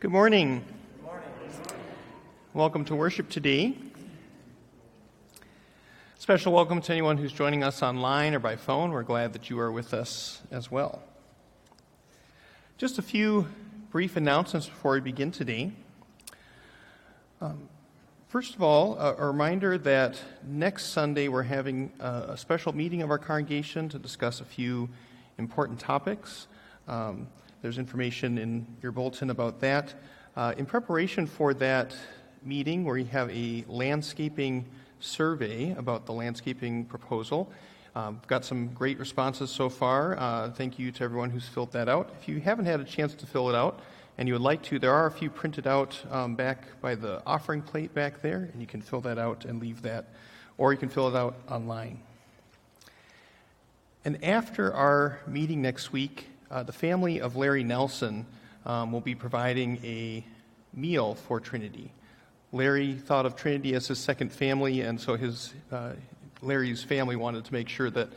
Good morning. Good morning. Welcome to worship today. Special welcome to anyone who's joining us online or by phone. We're glad that you are with us as well. Just a few brief announcements before we begin today. Um, first of all, a, a, reminder that next Sunday we're having a, a, special meeting of our congregation to discuss a few important topics. Um, there's information in your bulletin about that. Uh, in preparation for that meeting, where you have a landscaping survey about the landscaping proposal, um, got some great responses so far. Uh, thank you to everyone who's filled that out. If you haven't had a chance to fill it out and you would like to, there are a few printed out um, back by the offering plate back there, and you can fill that out and leave that, or you can fill it out online. And after our meeting next week, uh, the family of Larry Nelson um, will be providing a meal for Trinity. Larry thought of Trinity as his second family, and so his uh, Larry's family wanted to make sure that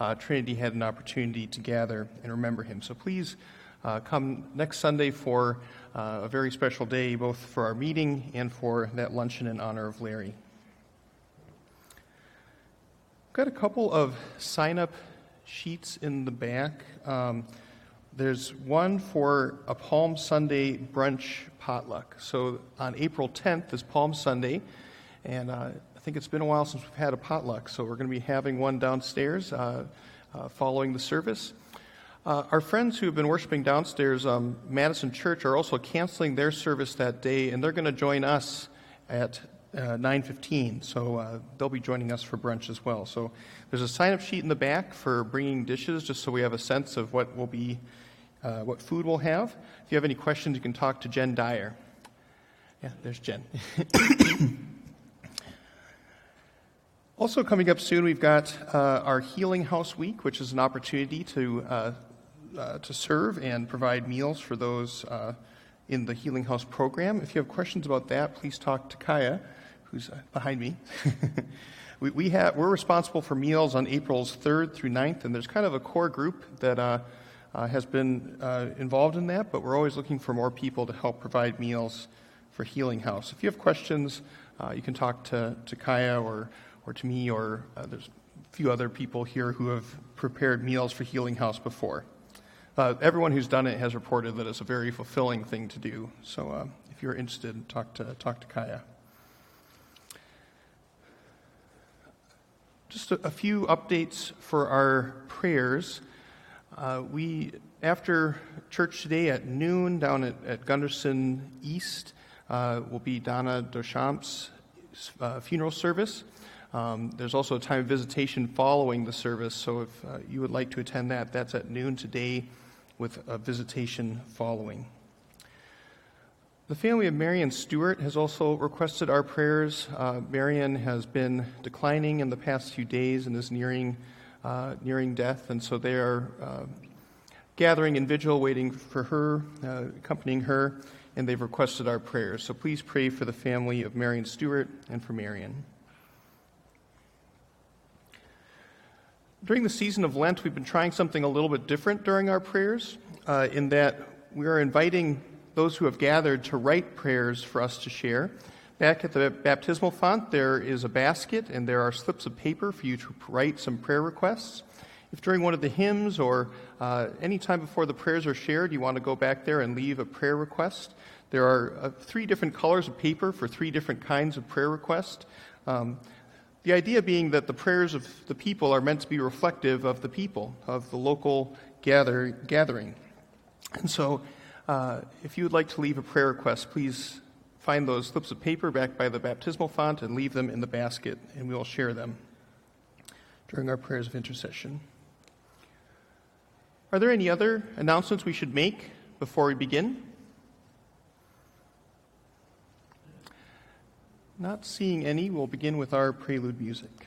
uh, Trinity had an opportunity to gather and remember him. So please uh, come next Sunday for uh, a very special day, both for our meeting and for that luncheon in honor of Larry. I've got a couple of sign up sheets in the back. Um, there's one for a Palm Sunday brunch potluck. So on April 10th is Palm Sunday, and uh, I think it's been a while since we've had a potluck, so we're going to be having one downstairs uh, uh, following the service. Uh, our friends who have been worshiping downstairs, um, Madison Church, are also canceling their service that day, and they're going to join us at uh, 9.15 so uh, they'll be joining us for brunch as well so there's a sign-up sheet in the back for bringing dishes just so we have a sense of what will be uh, what food we'll have. If you have any questions, you can talk to Jen Dyer. Yeah, there's Jen. also, coming up soon, we've got uh, our Healing House Week, which is an opportunity to, uh, uh to serve and provide meals for those uh, in the Healing House program. If you have questions about that, please talk to Kaya, who's uh, behind me. we, we have, we're responsible for meals on April's 3rd through 9th, and there's kind of a core group that uh, has been uh, involved in that, but we're always looking for more people to help provide meals for Healing House. If you have questions, uh, you can talk to, to Kaya or, or to me, or uh, there's a few other people here who have prepared meals for Healing House before. Uh, everyone who's done it has reported that it's a very fulfilling thing to do. So uh, if you're interested, talk to, talk to Kaya. Just a, a few updates for our prayers. Uh, we, after church today at noon down at, at Gunderson East, uh, will be Donna Deschamps' uh, funeral service. Um, there's also a time of visitation following the service, so if uh, you would like to attend that, that's at noon today with a visitation following. The family of Marion Stewart has also requested our prayers. Uh, Marion has been declining in the past few days and is nearing uh, nearing death, and so they are uh, gathering in vigil, waiting for her, uh, accompanying her, and they've requested our prayers. So please pray for the family of Marion Stewart and for Marion. During the season of Lent, we've been trying something a little bit different during our prayers, uh, in that we are inviting those who have gathered to write prayers for us to share. Back at the baptismal font, there is a basket, and there are slips of paper for you to write some prayer requests. If during one of the hymns or uh, any time before the prayers are shared, you want to go back there and leave a prayer request, there are uh, three different colors of paper for three different kinds of prayer requests. Um, the idea being that the prayers of the people are meant to be reflective of the people, of the local gather, gathering. And so, uh, if you would like to leave a prayer request, please find those slips of paper back by the baptismal font and leave them in the basket, and we will share them during our prayers of intercession. Are there any other announcements we should make before we begin? Not seeing any, we'll begin with our prelude music.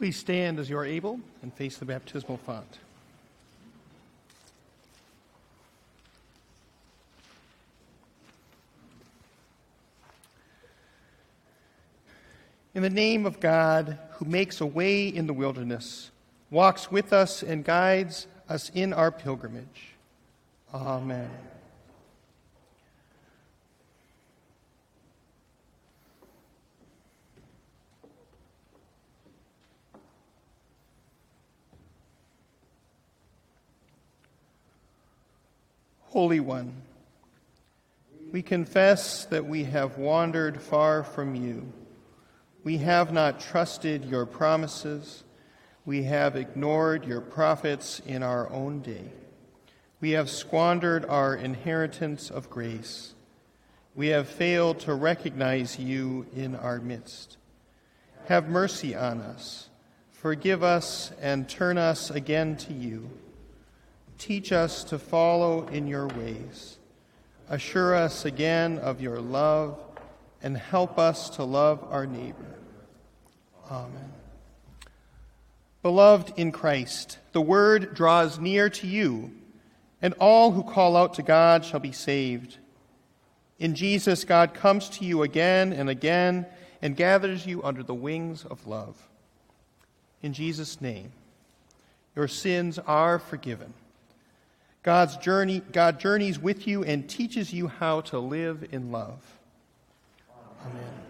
Please stand as you are able and face the baptismal font. In the name of God, who makes a way in the wilderness, walks with us, and guides us in our pilgrimage. Amen. Holy One, we confess that we have wandered far from you. We have not trusted your promises. We have ignored your prophets in our own day. We have squandered our inheritance of grace. We have failed to recognize you in our midst. Have mercy on us. Forgive us and turn us again to you. Teach us to follow in your ways. Assure us again of your love and help us to love our neighbor. Amen. Beloved in Christ, the word draws near to you, and all who call out to God shall be saved. In Jesus, God comes to you again and again and gathers you under the wings of love. In Jesus' name, your sins are forgiven. God's journey, God journeys with you and teaches you how to live in love. Amen.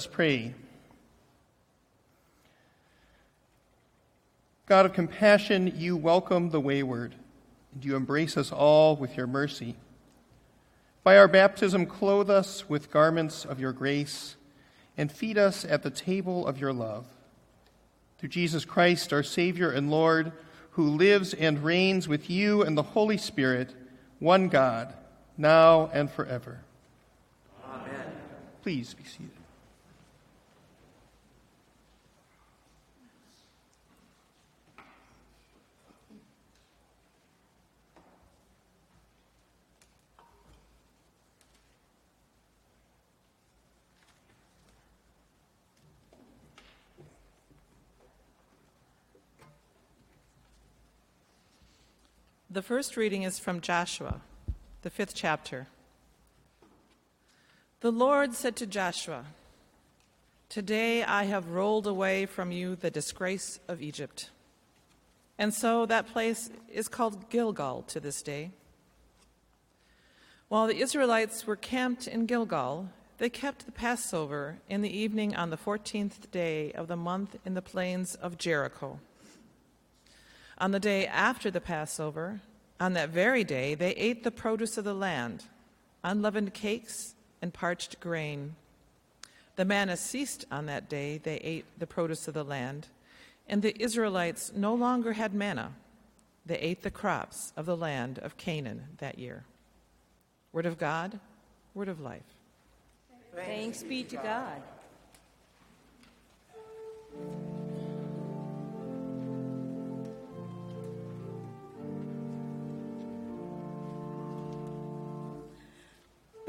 Us pray. God of compassion, you welcome the wayward, and you embrace us all with your mercy. By our baptism, clothe us with garments of your grace and feed us at the table of your love. Through Jesus Christ, our Savior and Lord, who lives and reigns with you and the Holy Spirit, one God, now and forever. Amen. Please be seated. The first reading is from Joshua, the fifth chapter. The Lord said to Joshua, Today I have rolled away from you the disgrace of Egypt. And so that place is called Gilgal to this day. While the Israelites were camped in Gilgal, they kept the Passover in the evening on the 14th day of the month in the plains of Jericho. On the day after the Passover, on that very day, they ate the produce of the land, unleavened cakes and parched grain. The manna ceased on that day, they ate the produce of the land, and the Israelites no longer had manna. They ate the crops of the land of Canaan that year. Word of God, word of life. Thanks be to God.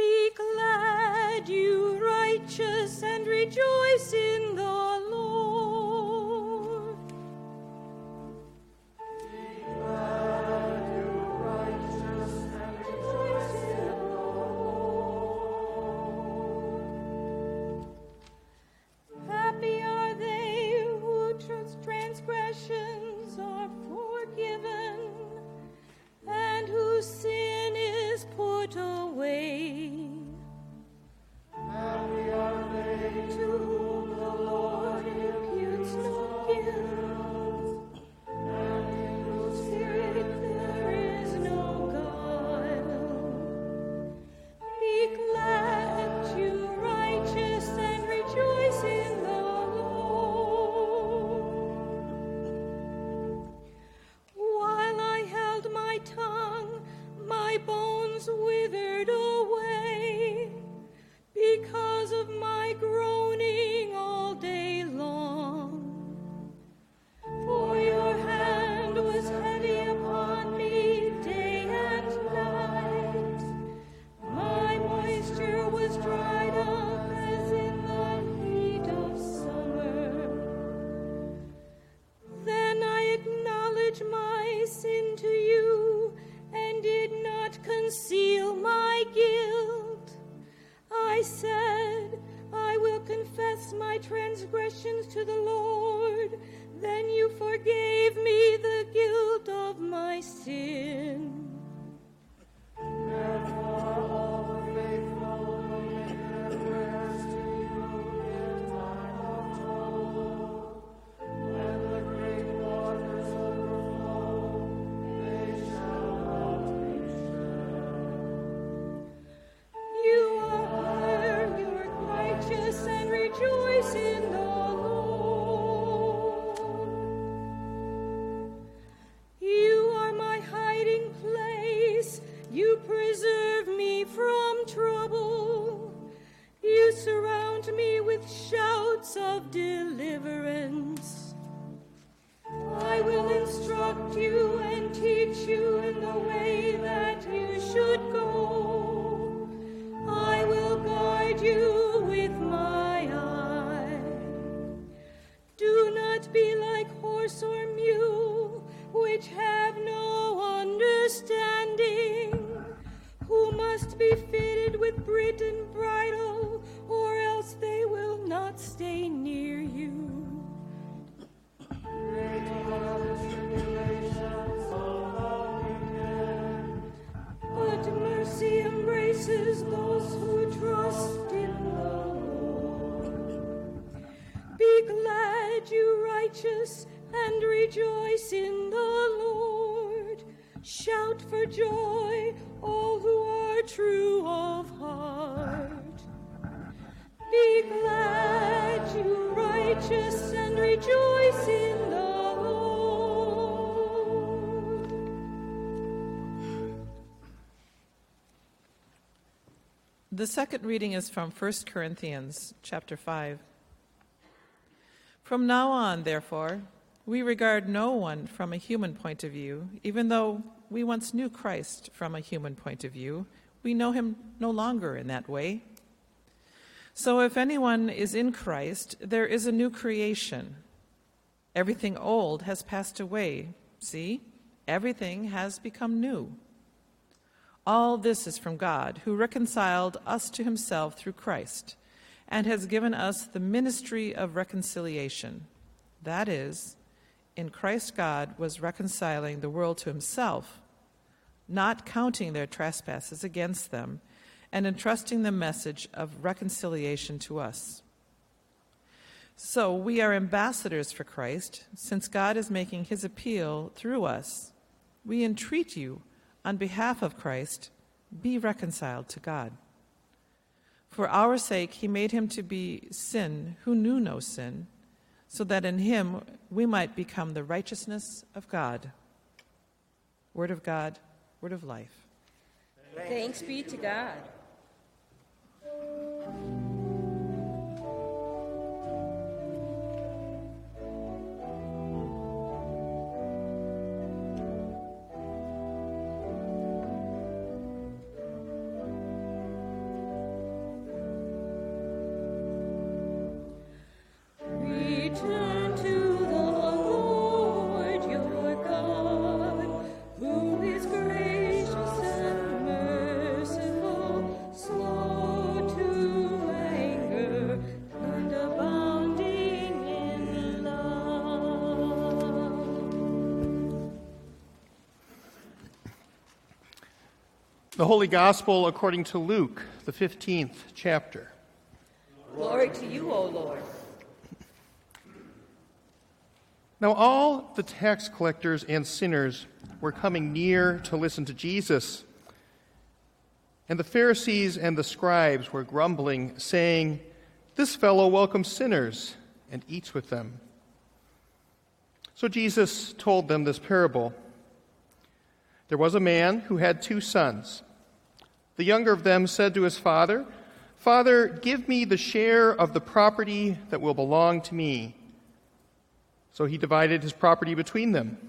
Be glad, you righteous, and rejoice in the Lord. My bones withered away because of my The second reading is from 1 Corinthians chapter 5. From now on, therefore, we regard no one from a human point of view, even though we once knew Christ from a human point of view. We know him no longer in that way. So if anyone is in Christ, there is a new creation. Everything old has passed away. See, everything has become new. All this is from God, who reconciled us to himself through Christ and has given us the ministry of reconciliation. That is, in Christ, God was reconciling the world to himself, not counting their trespasses against them, and entrusting the message of reconciliation to us. So we are ambassadors for Christ, since God is making his appeal through us. We entreat you, on behalf of Christ, be reconciled to God. For our sake, he made him to be sin who knew no sin, so that in him we might become the righteousness of God. Word of God, word of life. Thanks be to God. Holy Gospel according to Luke, the 15th chapter. Glory to you, O Lord. Now, all the tax collectors and sinners were coming near to listen to Jesus. And the Pharisees and the scribes were grumbling, saying, This fellow welcomes sinners and eats with them. So Jesus told them this parable There was a man who had two sons. The younger of them said to his father, Father, give me the share of the property that will belong to me. So he divided his property between them.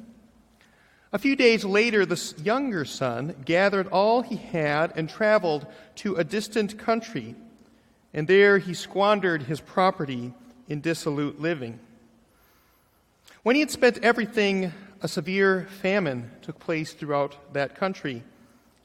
A few days later, the younger son gathered all he had and traveled to a distant country, and there he squandered his property in dissolute living. When he had spent everything, a severe famine took place throughout that country,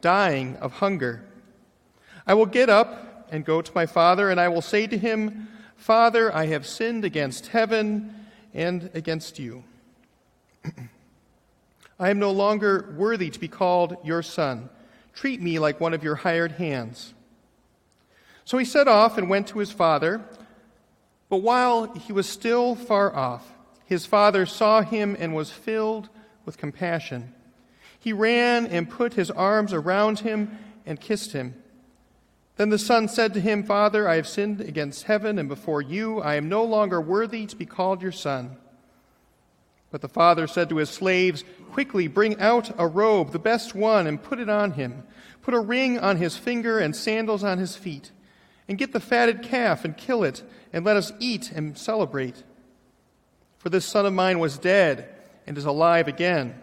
dying of hunger. I will get up and go to my father, and I will say to him, Father, I have sinned against heaven and against you. I am no longer worthy to be called your son. Treat me like one of your hired hands. So he set off and went to his father. But while he was still far off, his father saw him and was filled with compassion. He ran and put his arms around him and kissed him. Then the son said to him, Father, I have sinned against heaven and before you. I am no longer worthy to be called your son. But the father said to his slaves, Quickly bring out a robe, the best one, and put it on him. Put a ring on his finger and sandals on his feet. And get the fatted calf and kill it, and let us eat and celebrate. For this son of mine was dead and is alive again.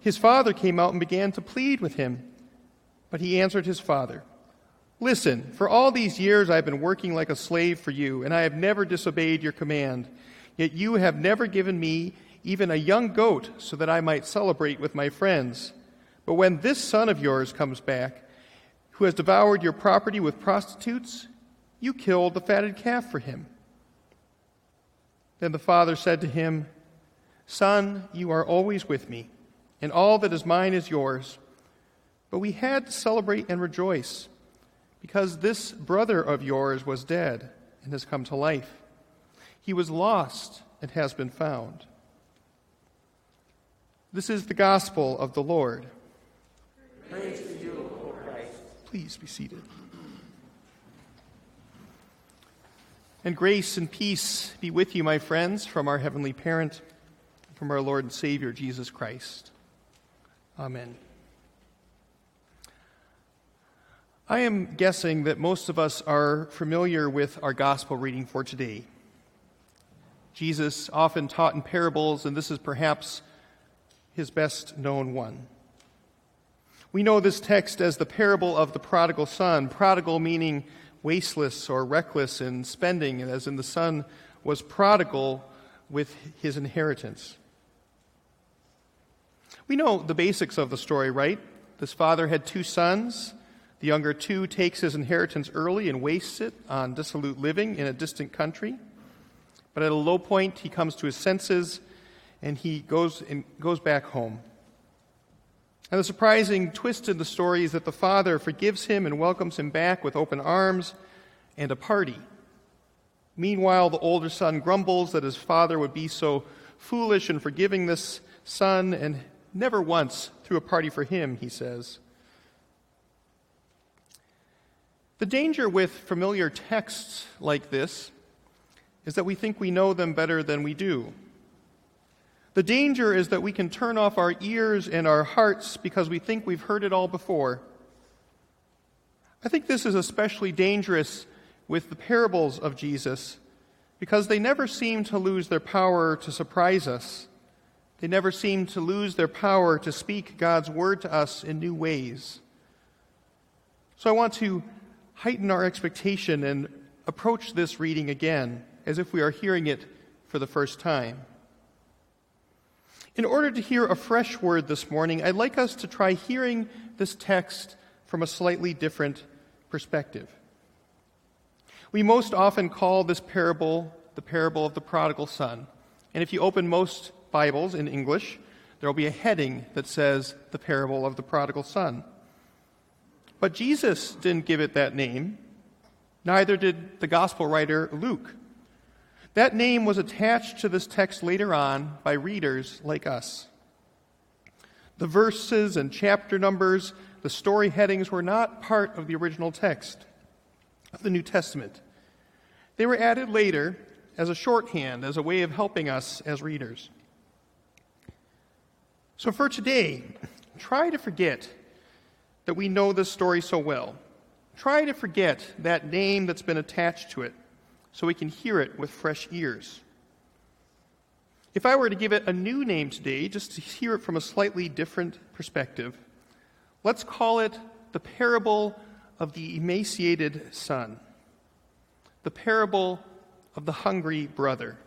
His father came out and began to plead with him. But he answered his father, Listen, for all these years I have been working like a slave for you, and I have never disobeyed your command. Yet you have never given me even a young goat so that I might celebrate with my friends. But when this son of yours comes back, who has devoured your property with prostitutes, you killed the fatted calf for him. Then the father said to him, Son, you are always with me, and all that is mine is yours. But we had to celebrate and rejoice, because this brother of yours was dead and has come to life. He was lost and has been found. This is the gospel of the Lord. Praise to you, O Christ. Please be seated. And grace and peace be with you, my friends, from our heavenly parent, from our Lord and Savior, Jesus Christ. Amen. I am guessing that most of us are familiar with our gospel reading for today. Jesus often taught in parables, and this is perhaps his best known one. We know this text as the parable of the prodigal son, prodigal meaning wasteless or reckless in spending, as in the son was prodigal with his inheritance. We know the basics of the story, right? This father had two sons. The younger two takes his inheritance early and wastes it on dissolute living in a distant country. But at a low point, he comes to his senses and he goes, and goes back home. And the surprising twist in the story is that the father forgives him and welcomes him back with open arms and a party. Meanwhile, the older son grumbles that his father would be so foolish in forgiving this son and never once threw a party for him, he says. The danger with familiar texts like this is that we think we know them better than we do. The danger is that we can turn off our ears and our hearts because we think we've heard it all before. I think this is especially dangerous with the parables of Jesus because they never seem to lose their power to surprise us. They never seem to lose their power to speak God's word to us in new ways. So I want to heighten our expectation and approach this reading again as if we are hearing it for the first time. In order to hear a fresh word this morning, I'd like us to try hearing this text from a slightly different perspective. We most often call this parable the parable of the prodigal son. And if you open most Bibles in English, there will be a heading that says the parable of the prodigal son. But Jesus didn't give it that name, neither did the gospel writer Luke. That name was attached to this text later on by readers like us. The verses and chapter numbers, the story headings were not part of the original text of the New Testament. They were added later as a shorthand, as a way of helping us as readers. So for today, try to forget that we know this story so well. Try to forget that name that's been attached to it so we can hear it with fresh ears. If I were to give it a new name today, just to hear it from a slightly different perspective, let's call it the parable of the emaciated son, the parable of the hungry brother.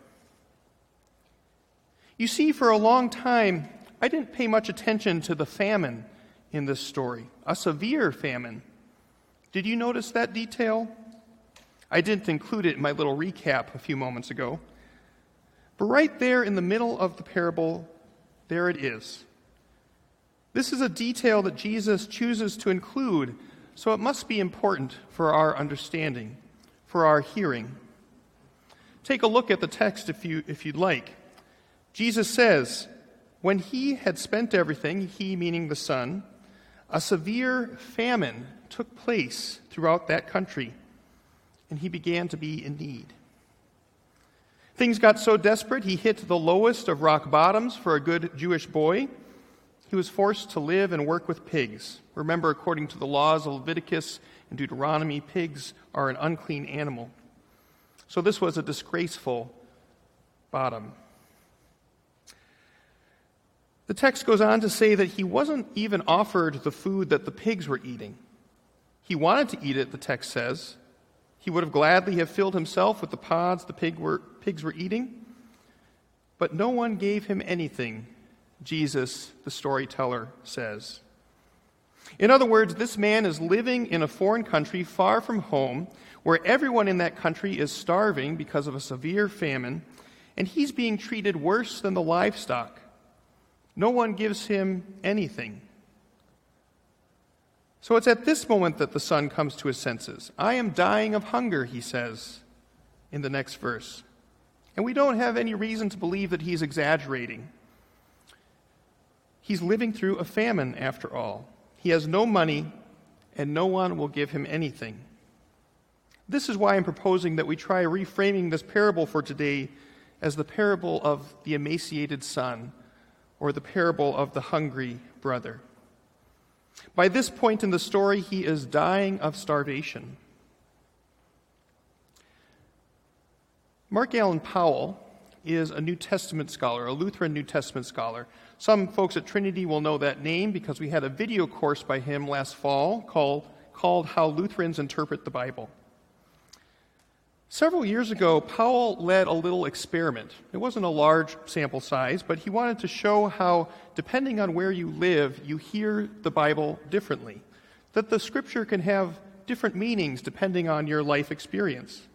You see, for a long time, I didn't pay much attention to the famine in this story, a severe famine. Did you notice that detail? I didn't include it in my little recap a few moments ago. But right there in the middle of the parable, there it is. This is a detail that Jesus chooses to include, so it must be important for our understanding, for our hearing. Take a look at the text if, you, if you'd like. Jesus says, When he had spent everything, he meaning the Son, a severe famine took place throughout that country and he began to be in need. Things got so desperate, he hit the lowest of rock bottoms for a good Jewish boy. he was forced to live and work with pigs. Remember, according to the laws of Leviticus and Deuteronomy, pigs are an unclean animal. So this was a disgraceful bottom. The text goes on to say that he wasn't even offered the food that the pigs were eating. He wanted to eat it, the text says. He would have gladly have filled himself with the pods the pig were, pigs were eating. But no one gave him anything, Jesus, the storyteller, says. In other words, this man is living in a foreign country far from home, where everyone in that country is starving because of a severe famine, and he's being treated worse than the livestock. No one gives him anything. So it's at this moment that the son comes to his senses. I am dying of hunger, he says in the next verse. And we don't have any reason to believe that he's exaggerating. He's living through a famine, after all. He has no money, and no one will give him anything. This is why I'm proposing that we try reframing this parable for today as the parable of the emaciated son or the parable of the hungry brother. By this point in the story, he is dying of starvation. Mark Allan Powell is a New Testament scholar, a Lutheran New Testament scholar. Some folks at Trinity will know that name because we had a video course by him last fall called, called How Lutherans Interpret the Bible. Several years ago, Powell led a little experiment. It wasn't a large sample size, but he wanted to show how, depending on where you live, you hear the Bible differently. That the scripture can have different meanings depending on your life experience.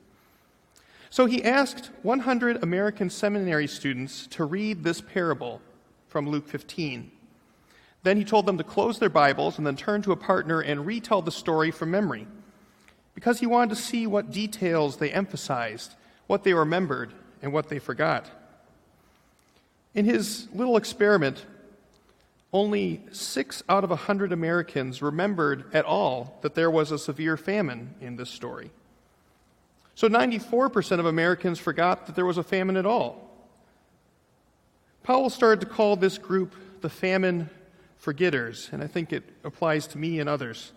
So he asked 100 American seminary students to read this parable from Luke 15. Then he told them to close their Bibles and then turn to a partner and retell the story from memory because he wanted to see what details they emphasized, what they remembered, and what they forgot. In his little experiment, only six out of a hundred Americans remembered at all that there was a severe famine in this story. So 94% of Americans forgot that there was a famine at all. Powell started to call this group the famine forgetters, and I think it applies to me and others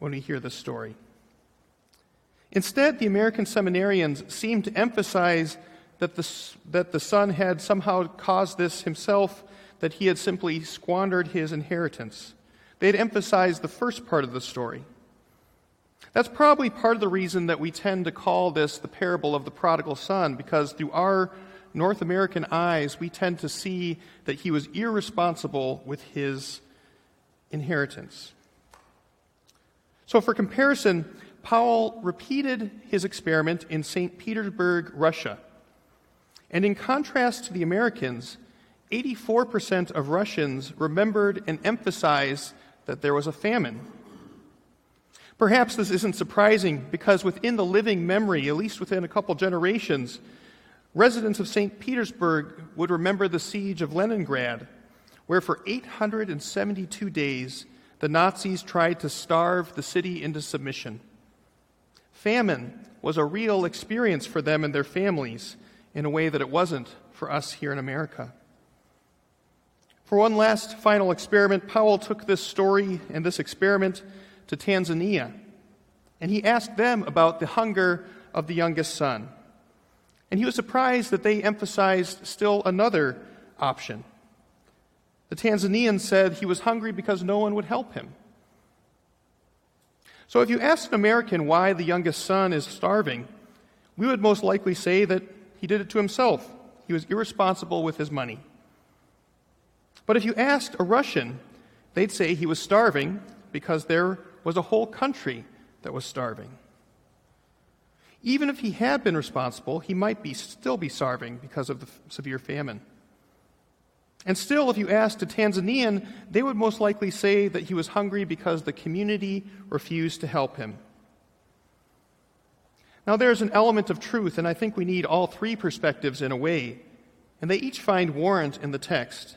when we hear this story. Instead, the American seminarians seem to emphasize that the, that the son had somehow caused this himself, that he had simply squandered his inheritance. They had emphasized the first part of the story. That's probably part of the reason that we tend to call this the parable of the prodigal son, because through our North American eyes, we tend to see that he was irresponsible with his inheritance. So, for comparison, Powell repeated his experiment in St. Petersburg, Russia. And in contrast to the Americans, 84% of Russians remembered and emphasized that there was a famine. Perhaps this isn't surprising because within the living memory, at least within a couple generations, residents of St. Petersburg would remember the siege of Leningrad, where for 872 days the Nazis tried to starve the city into submission. Famine was a real experience for them and their families in a way that it wasn't for us here in America. For one last final experiment, Powell took this story and this experiment to Tanzania, and he asked them about the hunger of the youngest son. And he was surprised that they emphasized still another option. The Tanzanian said he was hungry because no one would help him. So if you ask an American why the youngest son is starving, we would most likely say that he did it to himself. He was irresponsible with his money. But if you asked a Russian, they'd say he was starving because there was a whole country that was starving. Even if he had been responsible, he might be, still be starving because of the severe famine. And still, if you asked a Tanzanian, they would most likely say that he was hungry because the community refused to help him. Now, there's an element of truth, and I think we need all three perspectives in a way, and they each find warrant in the text.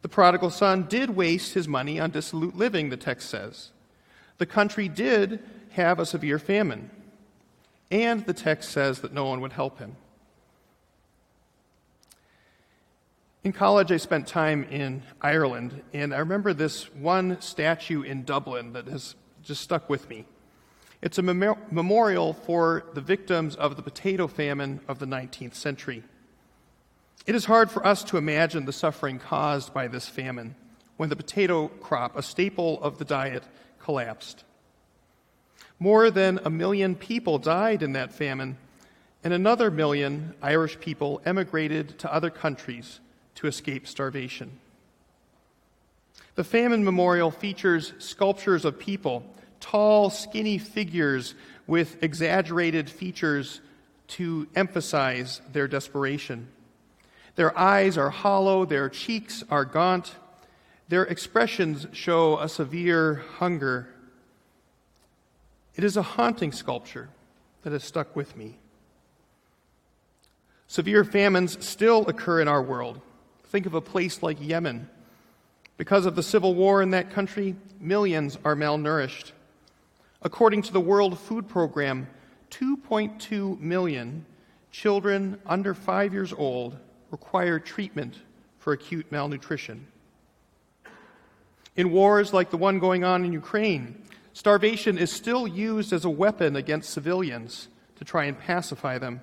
The prodigal son did waste his money on dissolute living, the text says. The country did have a severe famine, and the text says that no one would help him. In college, I spent time in Ireland, and I remember this one statue in Dublin that has just stuck with me. It's a mem- memorial for the victims of the potato famine of the 19th century. It is hard for us to imagine the suffering caused by this famine when the potato crop, a staple of the diet, collapsed. More than a million people died in that famine, and another million Irish people emigrated to other countries to escape starvation. The famine memorial features sculptures of people, tall, skinny figures with exaggerated features to emphasize their desperation. Their eyes are hollow, their cheeks are gaunt, their expressions show a severe hunger. It is a haunting sculpture that has stuck with me. Severe famines still occur in our world. Think of a place like Yemen. Because of the civil war in that country, millions are malnourished. According to the World Food Program, 2.2 million children under five years old require treatment for acute malnutrition. In wars like the one going on in Ukraine, starvation is still used as a weapon against civilians to try and pacify them.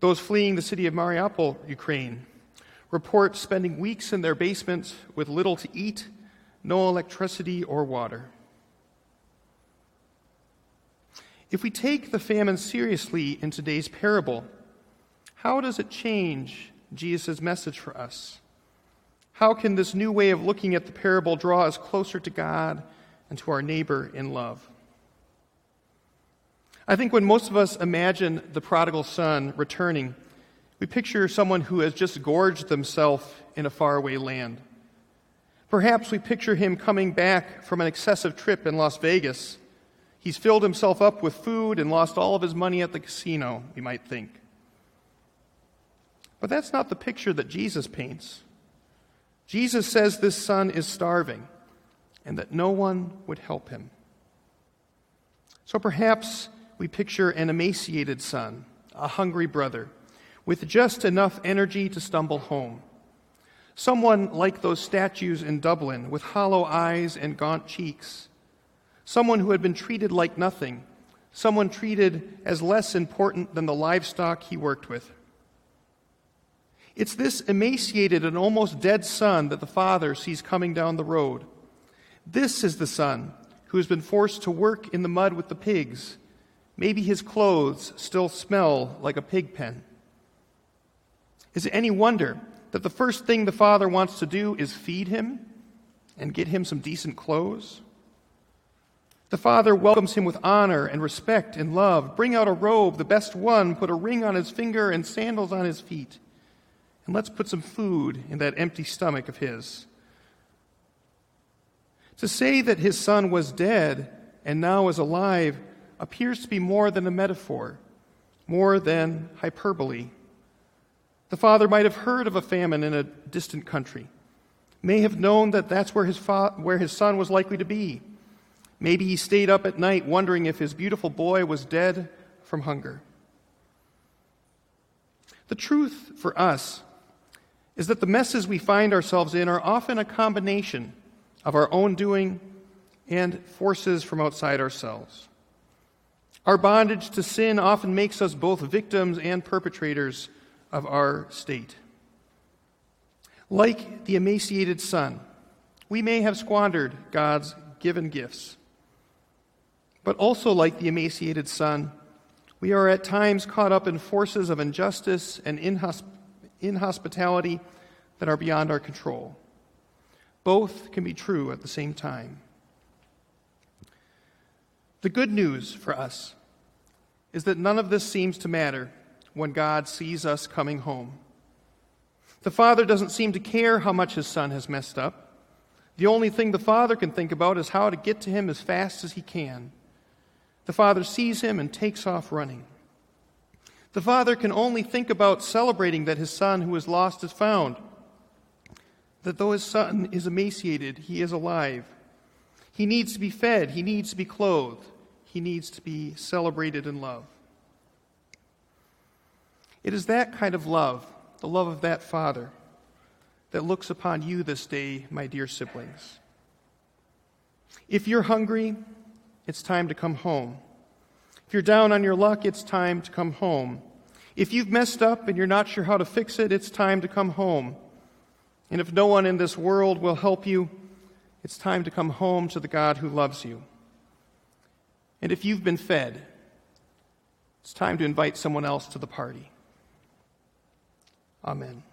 Those fleeing the city of Mariupol, Ukraine, report spending weeks in their basements with little to eat, no electricity or water. If we take the famine seriously in today's parable, how does it change Jesus' message for us? How can this new way of looking at the parable draw us closer to God and to our neighbor in love? I think when most of us imagine the prodigal son returning, we picture someone who has just gorged themselves in a faraway land. Perhaps we picture him coming back from an excessive trip in Las Vegas. He's filled himself up with food and lost all of his money at the casino, we might think. But that's not the picture that Jesus paints. Jesus says this son is starving and that no one would help him. So perhaps we picture an emaciated son, a hungry brother, with just enough energy to stumble home. Someone like those statues in Dublin, with hollow eyes and gaunt cheeks. Someone who had been treated like nothing. Someone treated as less important than the livestock he worked with. It's this emaciated and almost dead son that the father sees coming down the road. This is the son who has been forced to work in the mud with the pigs. Maybe his clothes still smell like a pig pen. Is it any wonder that the first thing the father wants to do is feed him and get him some decent clothes? The father welcomes him with honor and respect and love. Bring out a robe, the best one, put a ring on his finger and sandals on his feet. And let's put some food in that empty stomach of his. To say that his son was dead and now is alive appears to be more than a metaphor, more than hyperbole. The father might have heard of a famine in a distant country, may have known that that's where his, fa- where his son was likely to be. Maybe he stayed up at night wondering if his beautiful boy was dead from hunger. The truth for us is that the messes we find ourselves in are often a combination of our own doing and forces from outside ourselves. Our bondage to sin often makes us both victims and perpetrators of our state. Like the emaciated son, we may have squandered God's given gifts. But also, like the emaciated son, we are at times caught up in forces of injustice and inhosp- inhospitality that are beyond our control. Both can be true at the same time. The good news for us is that none of this seems to matter when God sees us coming home. The Father doesn't seem to care how much his Son has messed up. The only thing the Father can think about is how to get to him as fast as he can. The Father sees him and takes off running. The Father can only think about celebrating that his Son who is lost is found, that though his Son is emaciated, he is alive. He needs to be fed, he needs to be clothed, he needs to be celebrated and loved. It is that kind of love the love of that Father that looks upon you this day, my dear siblings. If you're hungry, it's time to come home. If you're down on your luck, it's time to come home. If you've messed up and you're not sure how to fix it, it's time to come home. And if no one in this world will help you, it's time to come home to the God who loves you. And if you've been fed, it's time to invite someone else to the party. Amen.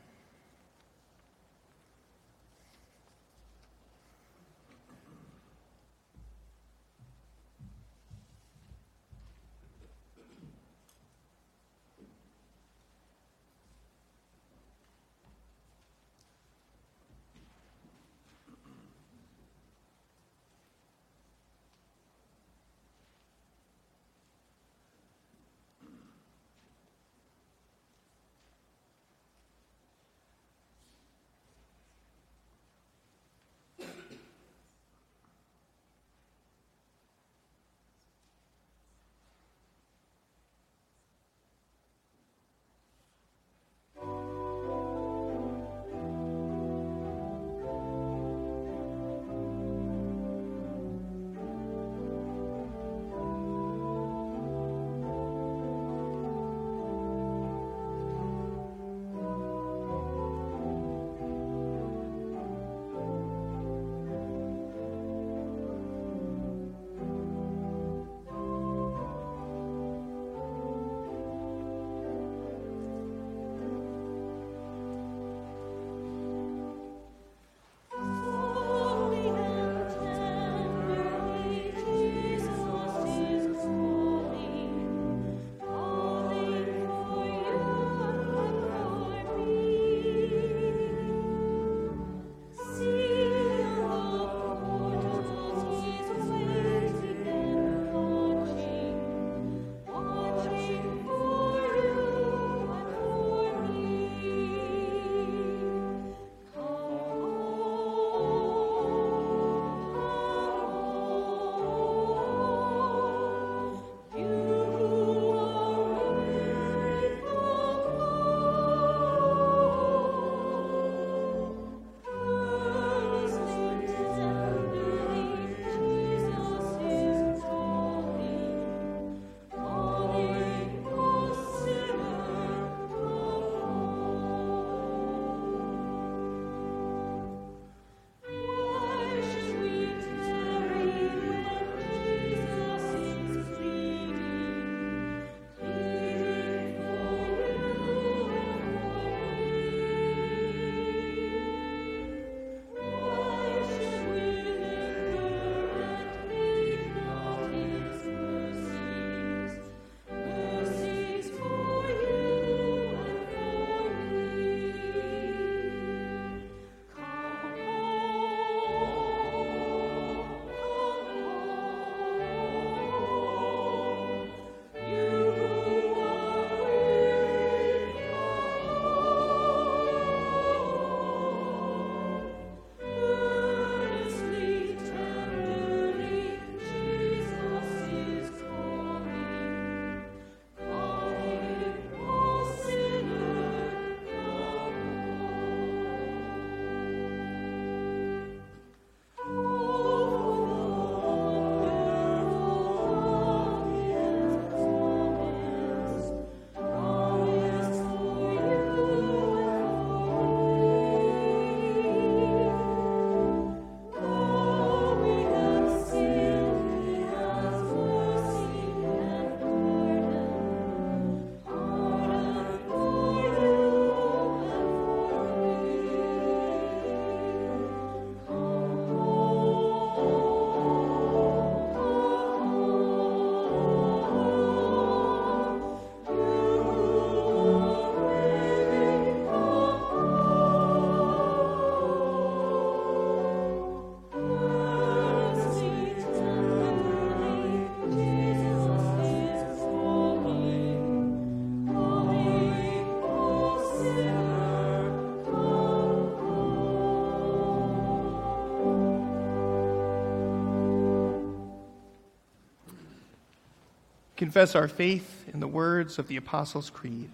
Confess our faith in the words of the Apostles' Creed.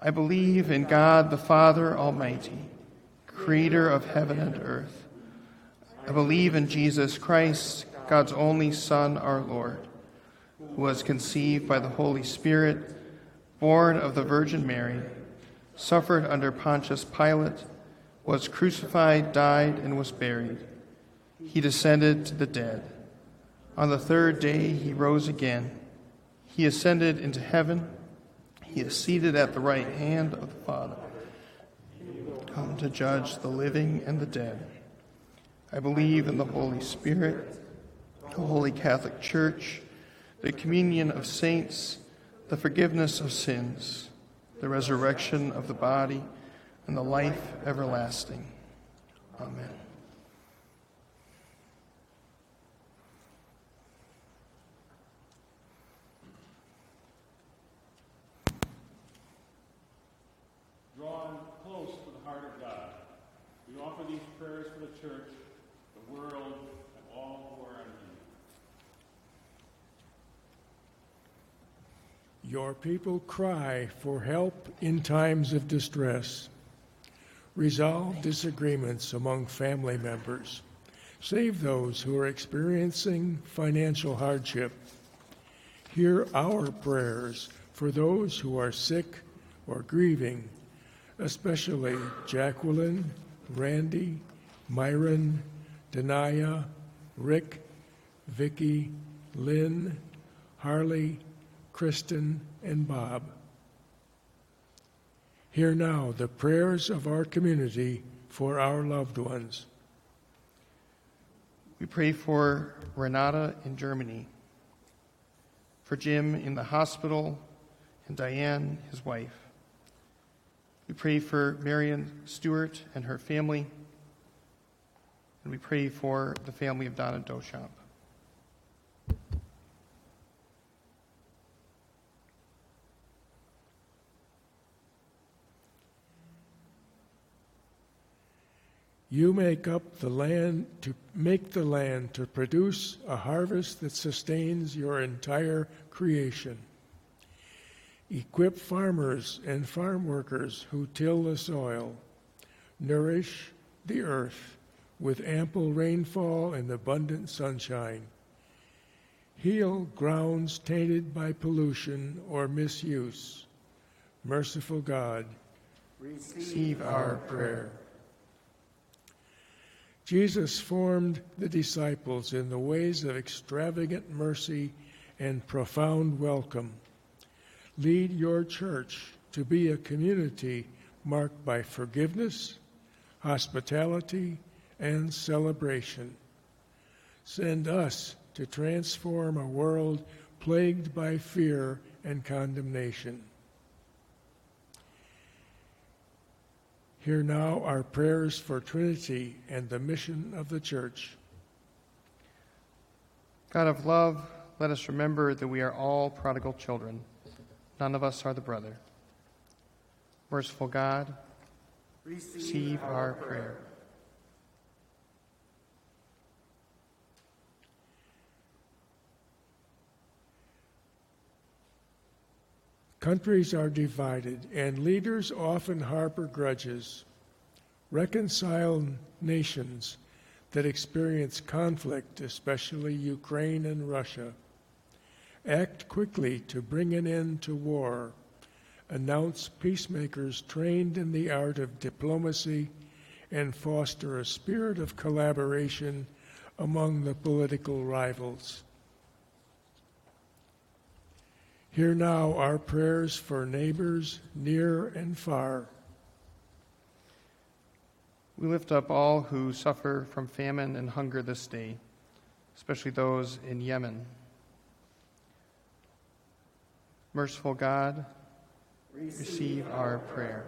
I believe in God the Father Almighty, creator of heaven and earth. I believe in Jesus Christ, God's only Son, our Lord, who was conceived by the Holy Spirit, born of the Virgin Mary, suffered under Pontius Pilate, was crucified, died, and was buried. He descended to the dead. On the third day he rose again. He ascended into heaven. He is seated at the right hand of the Father, come to judge the living and the dead. I believe in the Holy Spirit, the Holy Catholic Church, the communion of saints, the forgiveness of sins, the resurrection of the body, and the life everlasting. Amen. drawn close to the heart of God. We offer these prayers for the church, the world, and all who are in need. Your people cry for help in times of distress. Resolve disagreements among family members. Save those who are experiencing financial hardship. Hear our prayers for those who are sick or grieving, especially Jacqueline, Randy, Myron, Denaya, Rick, Vicky, Lynn, Harley, Kristen, and Bob. Hear now the prayers of our community for our loved ones. We pray for Renata in Germany, for Jim in the hospital, and Diane, his wife. We pray for Marion Stewart and her family, and we pray for the family of Donna Dochamp. You make up the land to make the land to produce a harvest that sustains your entire creation. Equip farmers and farm workers who till the soil. Nourish the earth with ample rainfall and abundant sunshine. Heal grounds tainted by pollution or misuse. Merciful God, Receive our prayer. Jesus formed the disciples in the ways of extravagant mercy and profound welcome. Lead your church to be a community marked by forgiveness, hospitality, and celebration. Send us to transform a world plagued by fear and condemnation. Hear now our prayers for Trinity and the mission of the church. God of love, let us remember that we are all prodigal children. None of us are the brother. Merciful God, receive our prayer. Countries are divided, and leaders often harbor grudges. Reconcile nations that experience conflict, especially Ukraine and Russia. Act quickly to bring an end to war. Announce peacemakers trained in the art of diplomacy and foster a spirit of collaboration among the political rivals. Hear now our prayers for neighbors near and far. We lift up all who suffer from famine and hunger this day, especially those in Yemen. Merciful God, receive our prayer.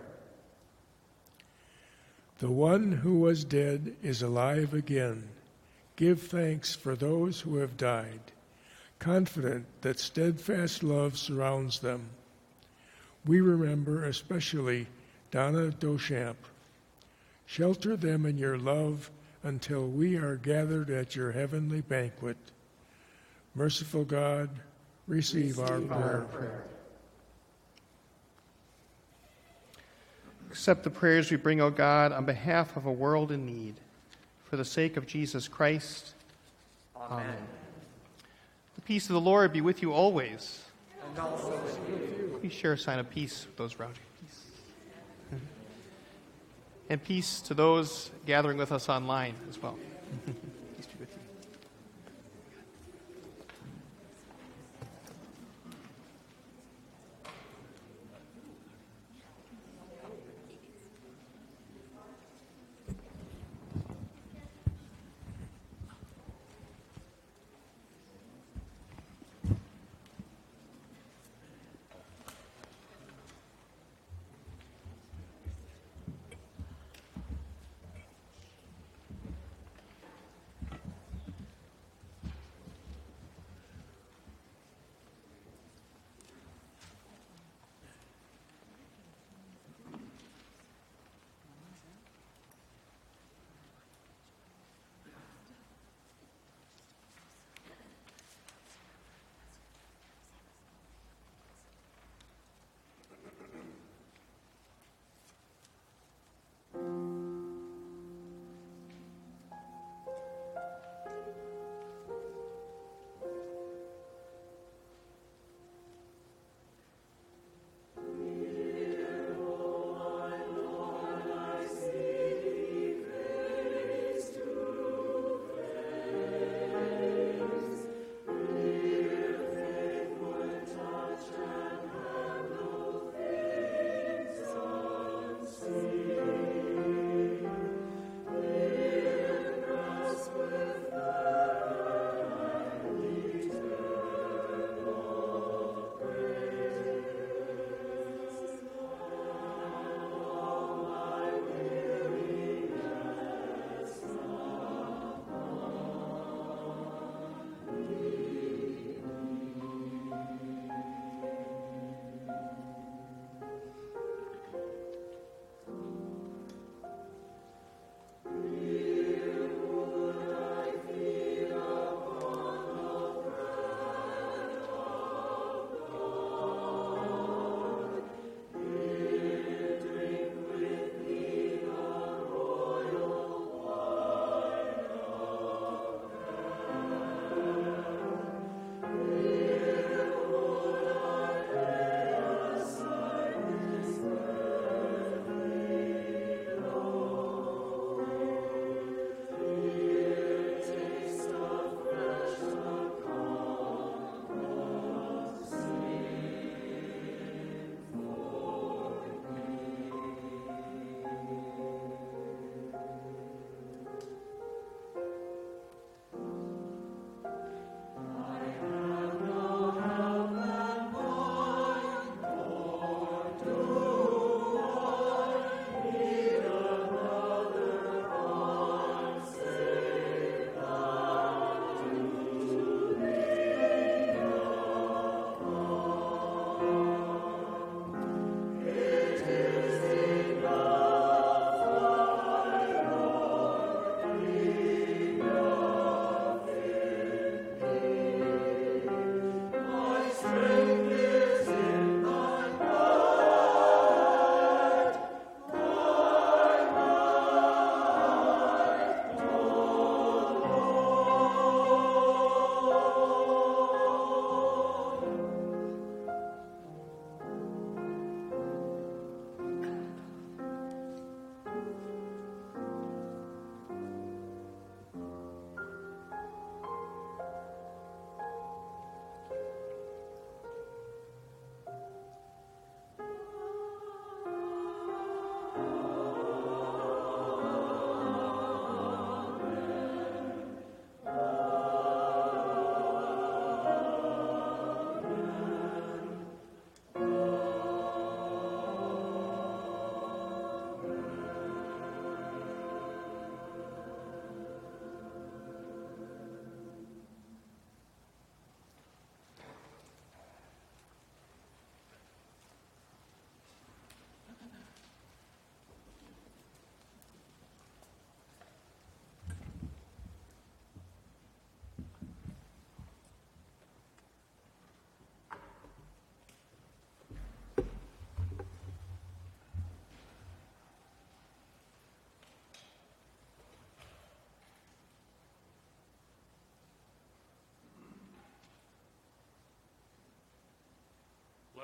The one who was dead is alive again. Give thanks for those who have died, confident that steadfast love surrounds them. We remember especially Donna Dochamp. Shelter them in your love until we are gathered at your heavenly banquet. Merciful God, receive, our prayer. prayer. Accept the prayers we bring, O God, on behalf of a world in need. For the sake of Jesus Christ. Amen. The peace of the Lord be with you always. And also with you. Please share a sign of peace with those around you. Peace. And peace to those gathering with us online as well.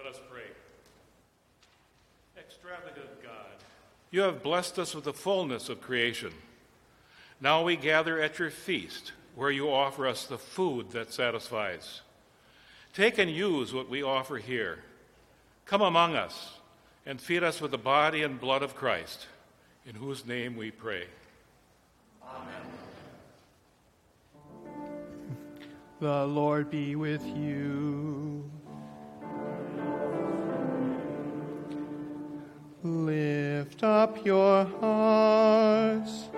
us pray. Extravagant God, you have blessed us with the fullness of creation. Now we gather at your feast, where you offer us the food that satisfies. Take and use what we offer here. Come among us and feed us with the body and blood of Christ, in whose name we pray. Amen. The Lord be with you. Lift up your hearts.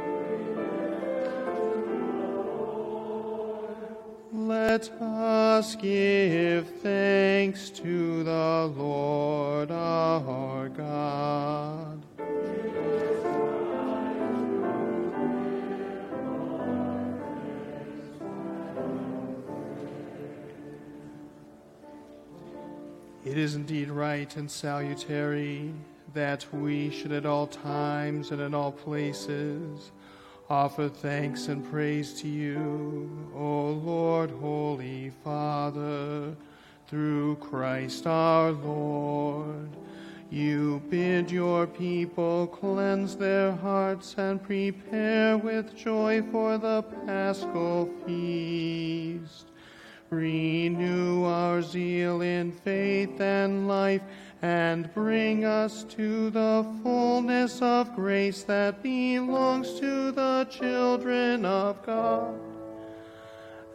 Let us give thanks to the Lord our God. It is indeed right and salutary that we should at all times and in all places offer thanks and praise to you, O Lord, Holy Father, through Christ our Lord. You bid your people cleanse their hearts and prepare with joy for the paschal feast. Renew our zeal in faith and life, and bring us to the fullness of grace that belongs to the children of God.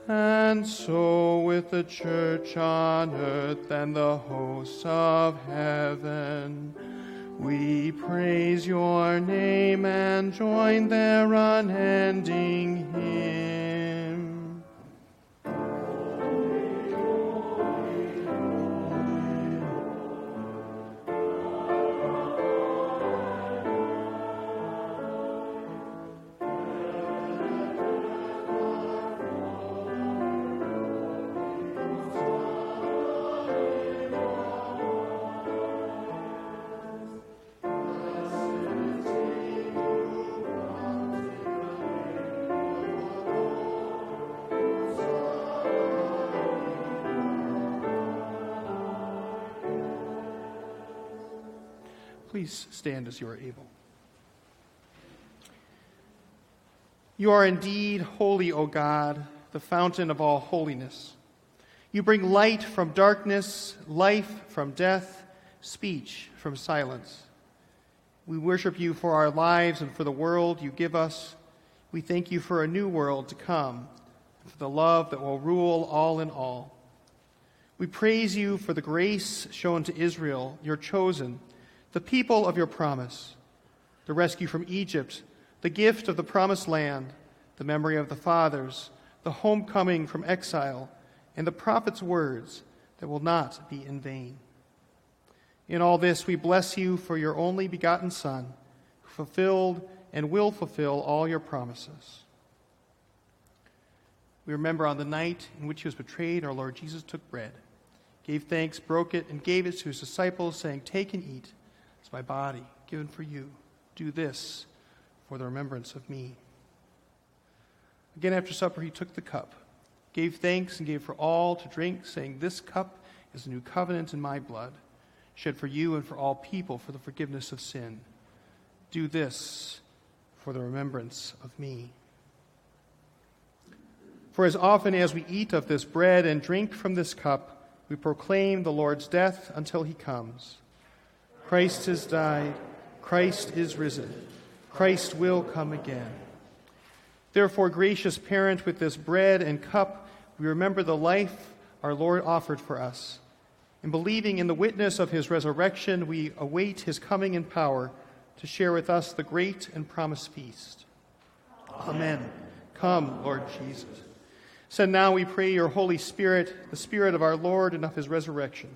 And so, with the church on earth and the hosts of heaven, we praise your name and join their unending hymn. Stand as you are able. You are indeed holy, O God, the fountain of all holiness. You bring light from darkness, life from death, speech from silence. We worship you for our lives and for the world you give us. We thank you for a new world to come, for the love that will rule all in all. We praise you for the grace shown to Israel, your chosen the people of your promise, the rescue from Egypt, the gift of the promised land, the memory of the fathers, the homecoming from exile, and the prophet's words that will not be in vain. In all this, we bless you for your only begotten Son, who fulfilled and will fulfill all your promises. We remember on the night in which he was betrayed, our Lord Jesus took bread, gave thanks, broke it, and gave it to his disciples, saying, Take and eat. It's my body given for you. Do this for the remembrance of me. Again, after supper, he took the cup, gave thanks, and gave for all to drink, saying, This cup is a new covenant in my blood, shed for you and for all people for the forgiveness of sin. Do this for the remembrance of me. For as often as we eat of this bread and drink from this cup, we proclaim the Lord's death until he comes. Christ has died. Christ is risen. Christ will come again. Therefore, gracious parent, with this bread and cup, we remember the life our Lord offered for us. In believing in the witness of his resurrection, we await his coming in power to share with us the great and promised feast. Amen. Come, Lord Jesus. Send now, we pray, your Holy Spirit, the Spirit of our Lord and of his resurrection,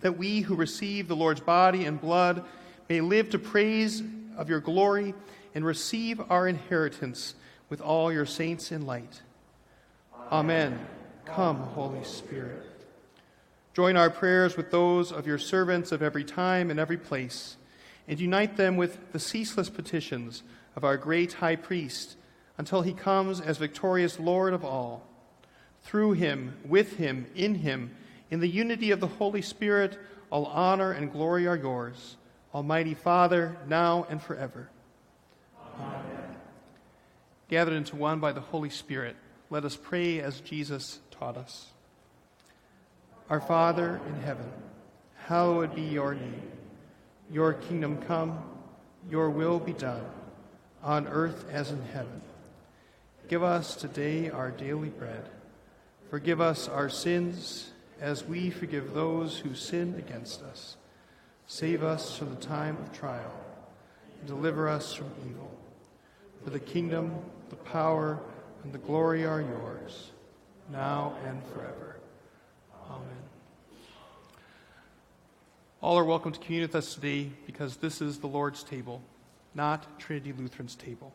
that we who receive the Lord's body and blood may live to praise of your glory and receive our inheritance with all your saints in light. Amen. Come, Holy Spirit. Join our prayers with those of your servants of every time and every place, and unite them with the ceaseless petitions of our great high priest until he comes as victorious Lord of all. Through him, with him, in him, In the unity of the Holy Spirit, all honor and glory are yours, Almighty Father, now and forever. Amen. Gathered into one by the Holy Spirit, let us pray as Jesus taught us. Our Father in heaven, hallowed be your name. Your kingdom come, your will be done, on earth as in heaven. Give us today our daily bread. Forgive us our sins as we forgive those who sin against us. Save us from the time of trial, deliver us from evil. For the kingdom, the power, and the glory are yours, now and forever. Amen. All are welcome to commune with us today because this is the Lord's table, not Trinity Lutheran's table.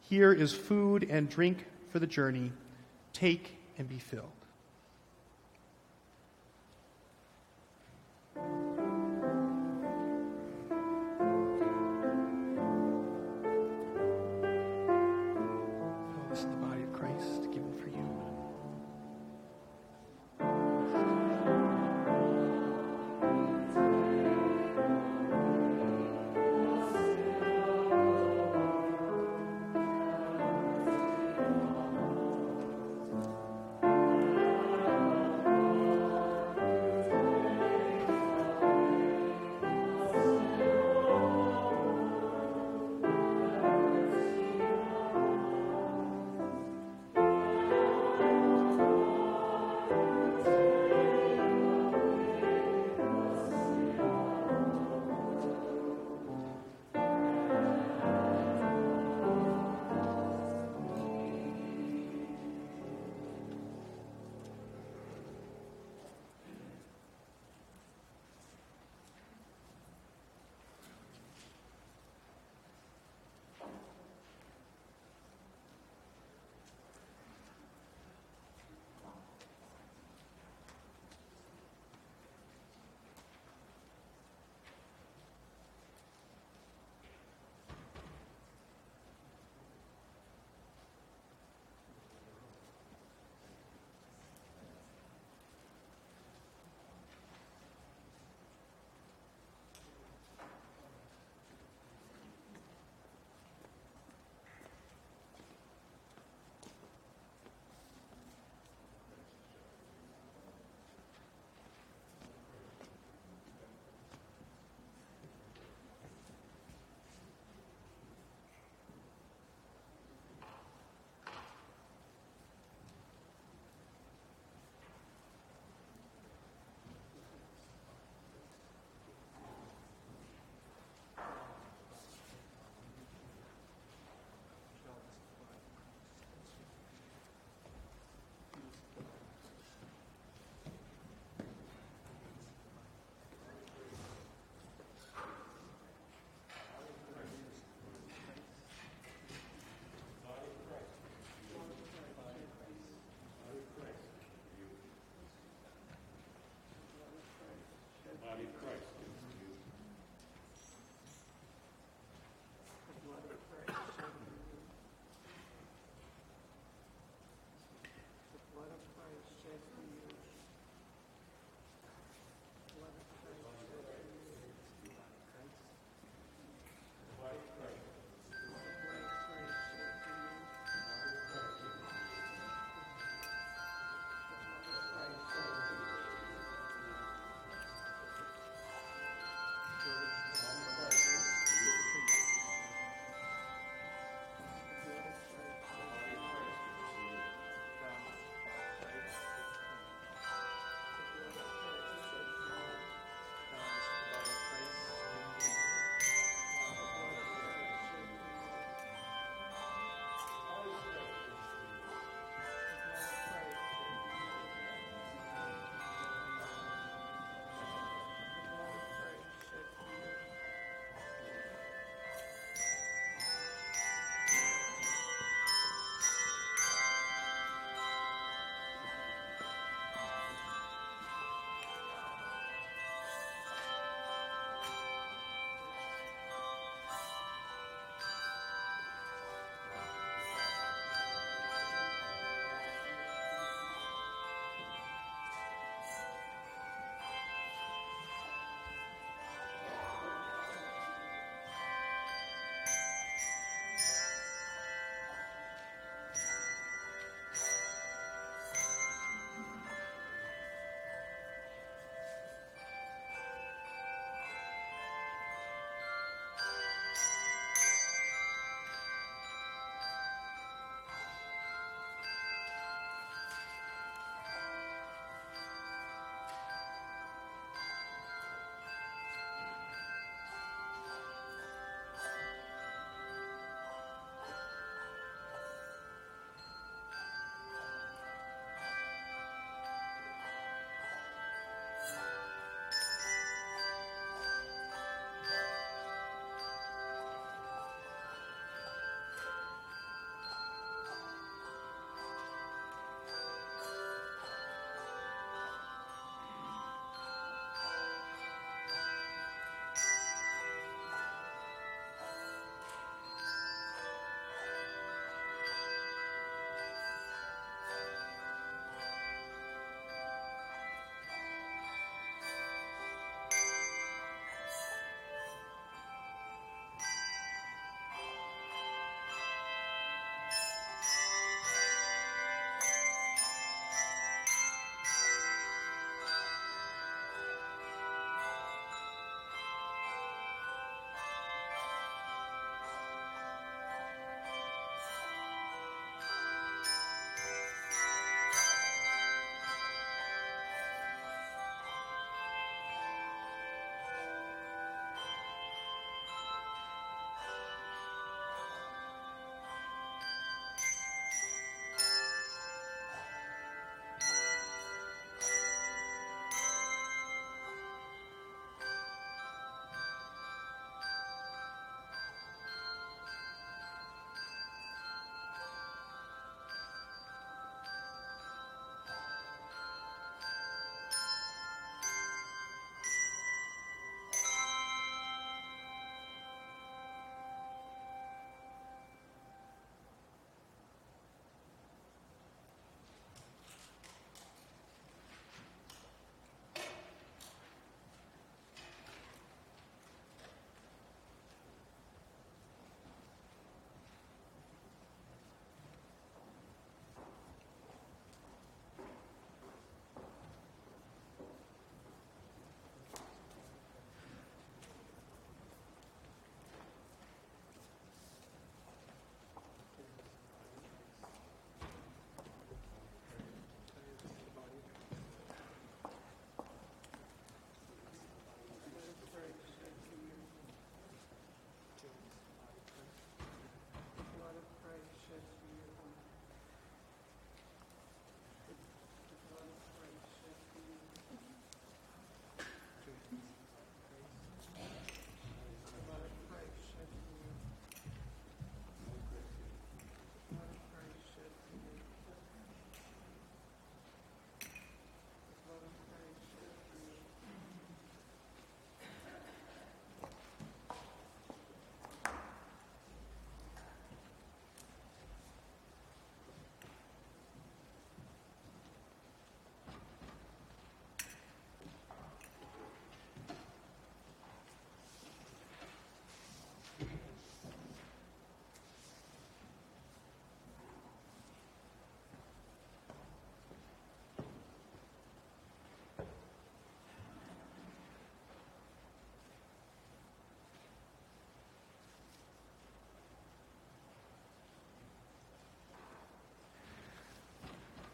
Here is food and drink for the journey. Take and be filled. thank you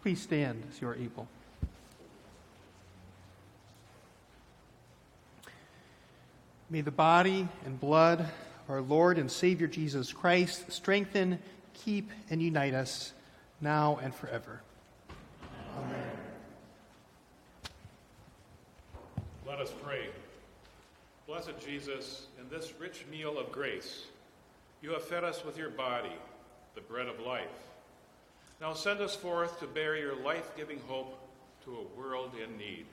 Please stand as you are able. May the body and blood of our Lord and Savior Jesus Christ strengthen, keep, and unite us now and forever. Amen. Let us pray. Blessed Jesus, in this rich meal of grace, you have fed us with your body, the bread of life. Now send us forth to bear your life giving hope to a world in need.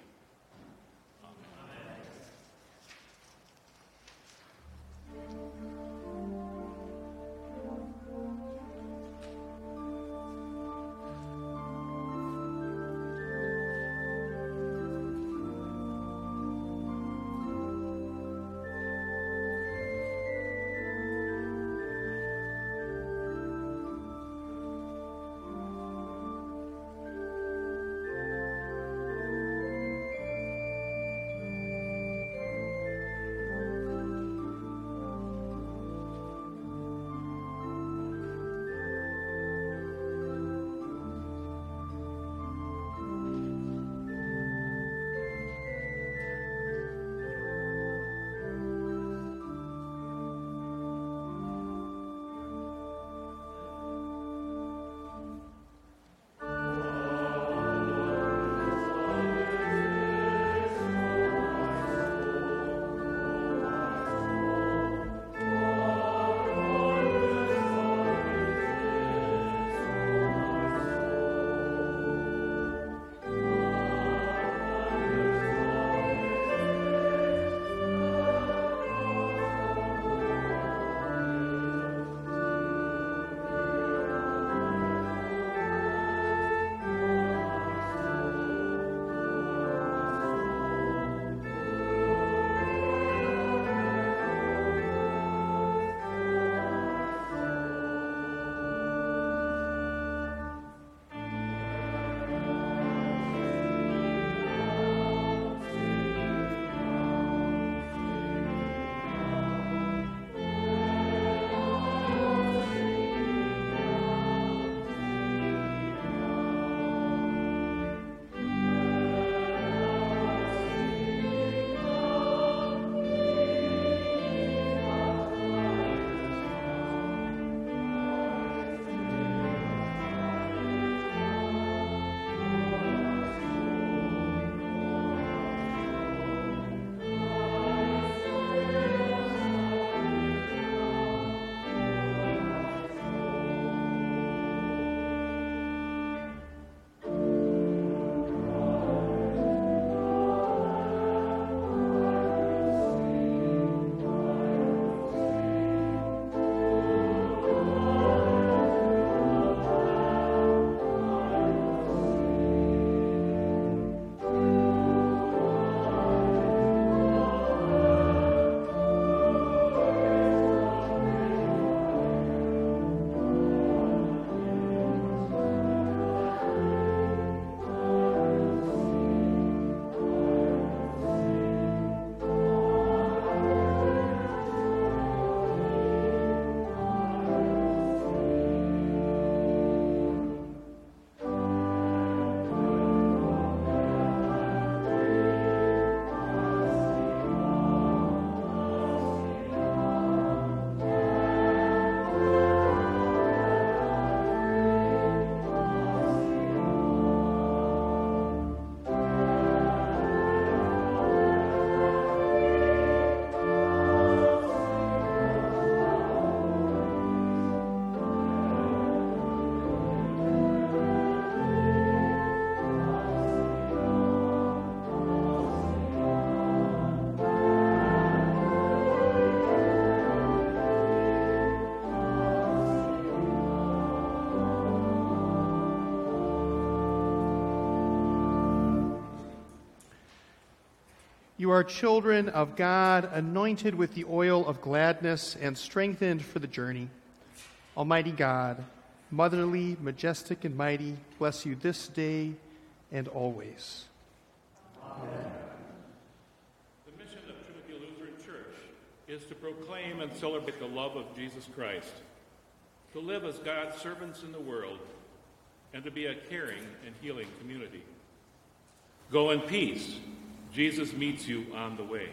You are children of God, anointed with the oil of gladness and strengthened for the journey. Almighty God, motherly, majestic, and mighty, bless you this day and always. Amen. The mission of Trinity Lutheran Church is to proclaim and celebrate the love of Jesus Christ, to live as God's servants in the world, and to be a caring and healing community. Go in peace. Jesus meets you on the way.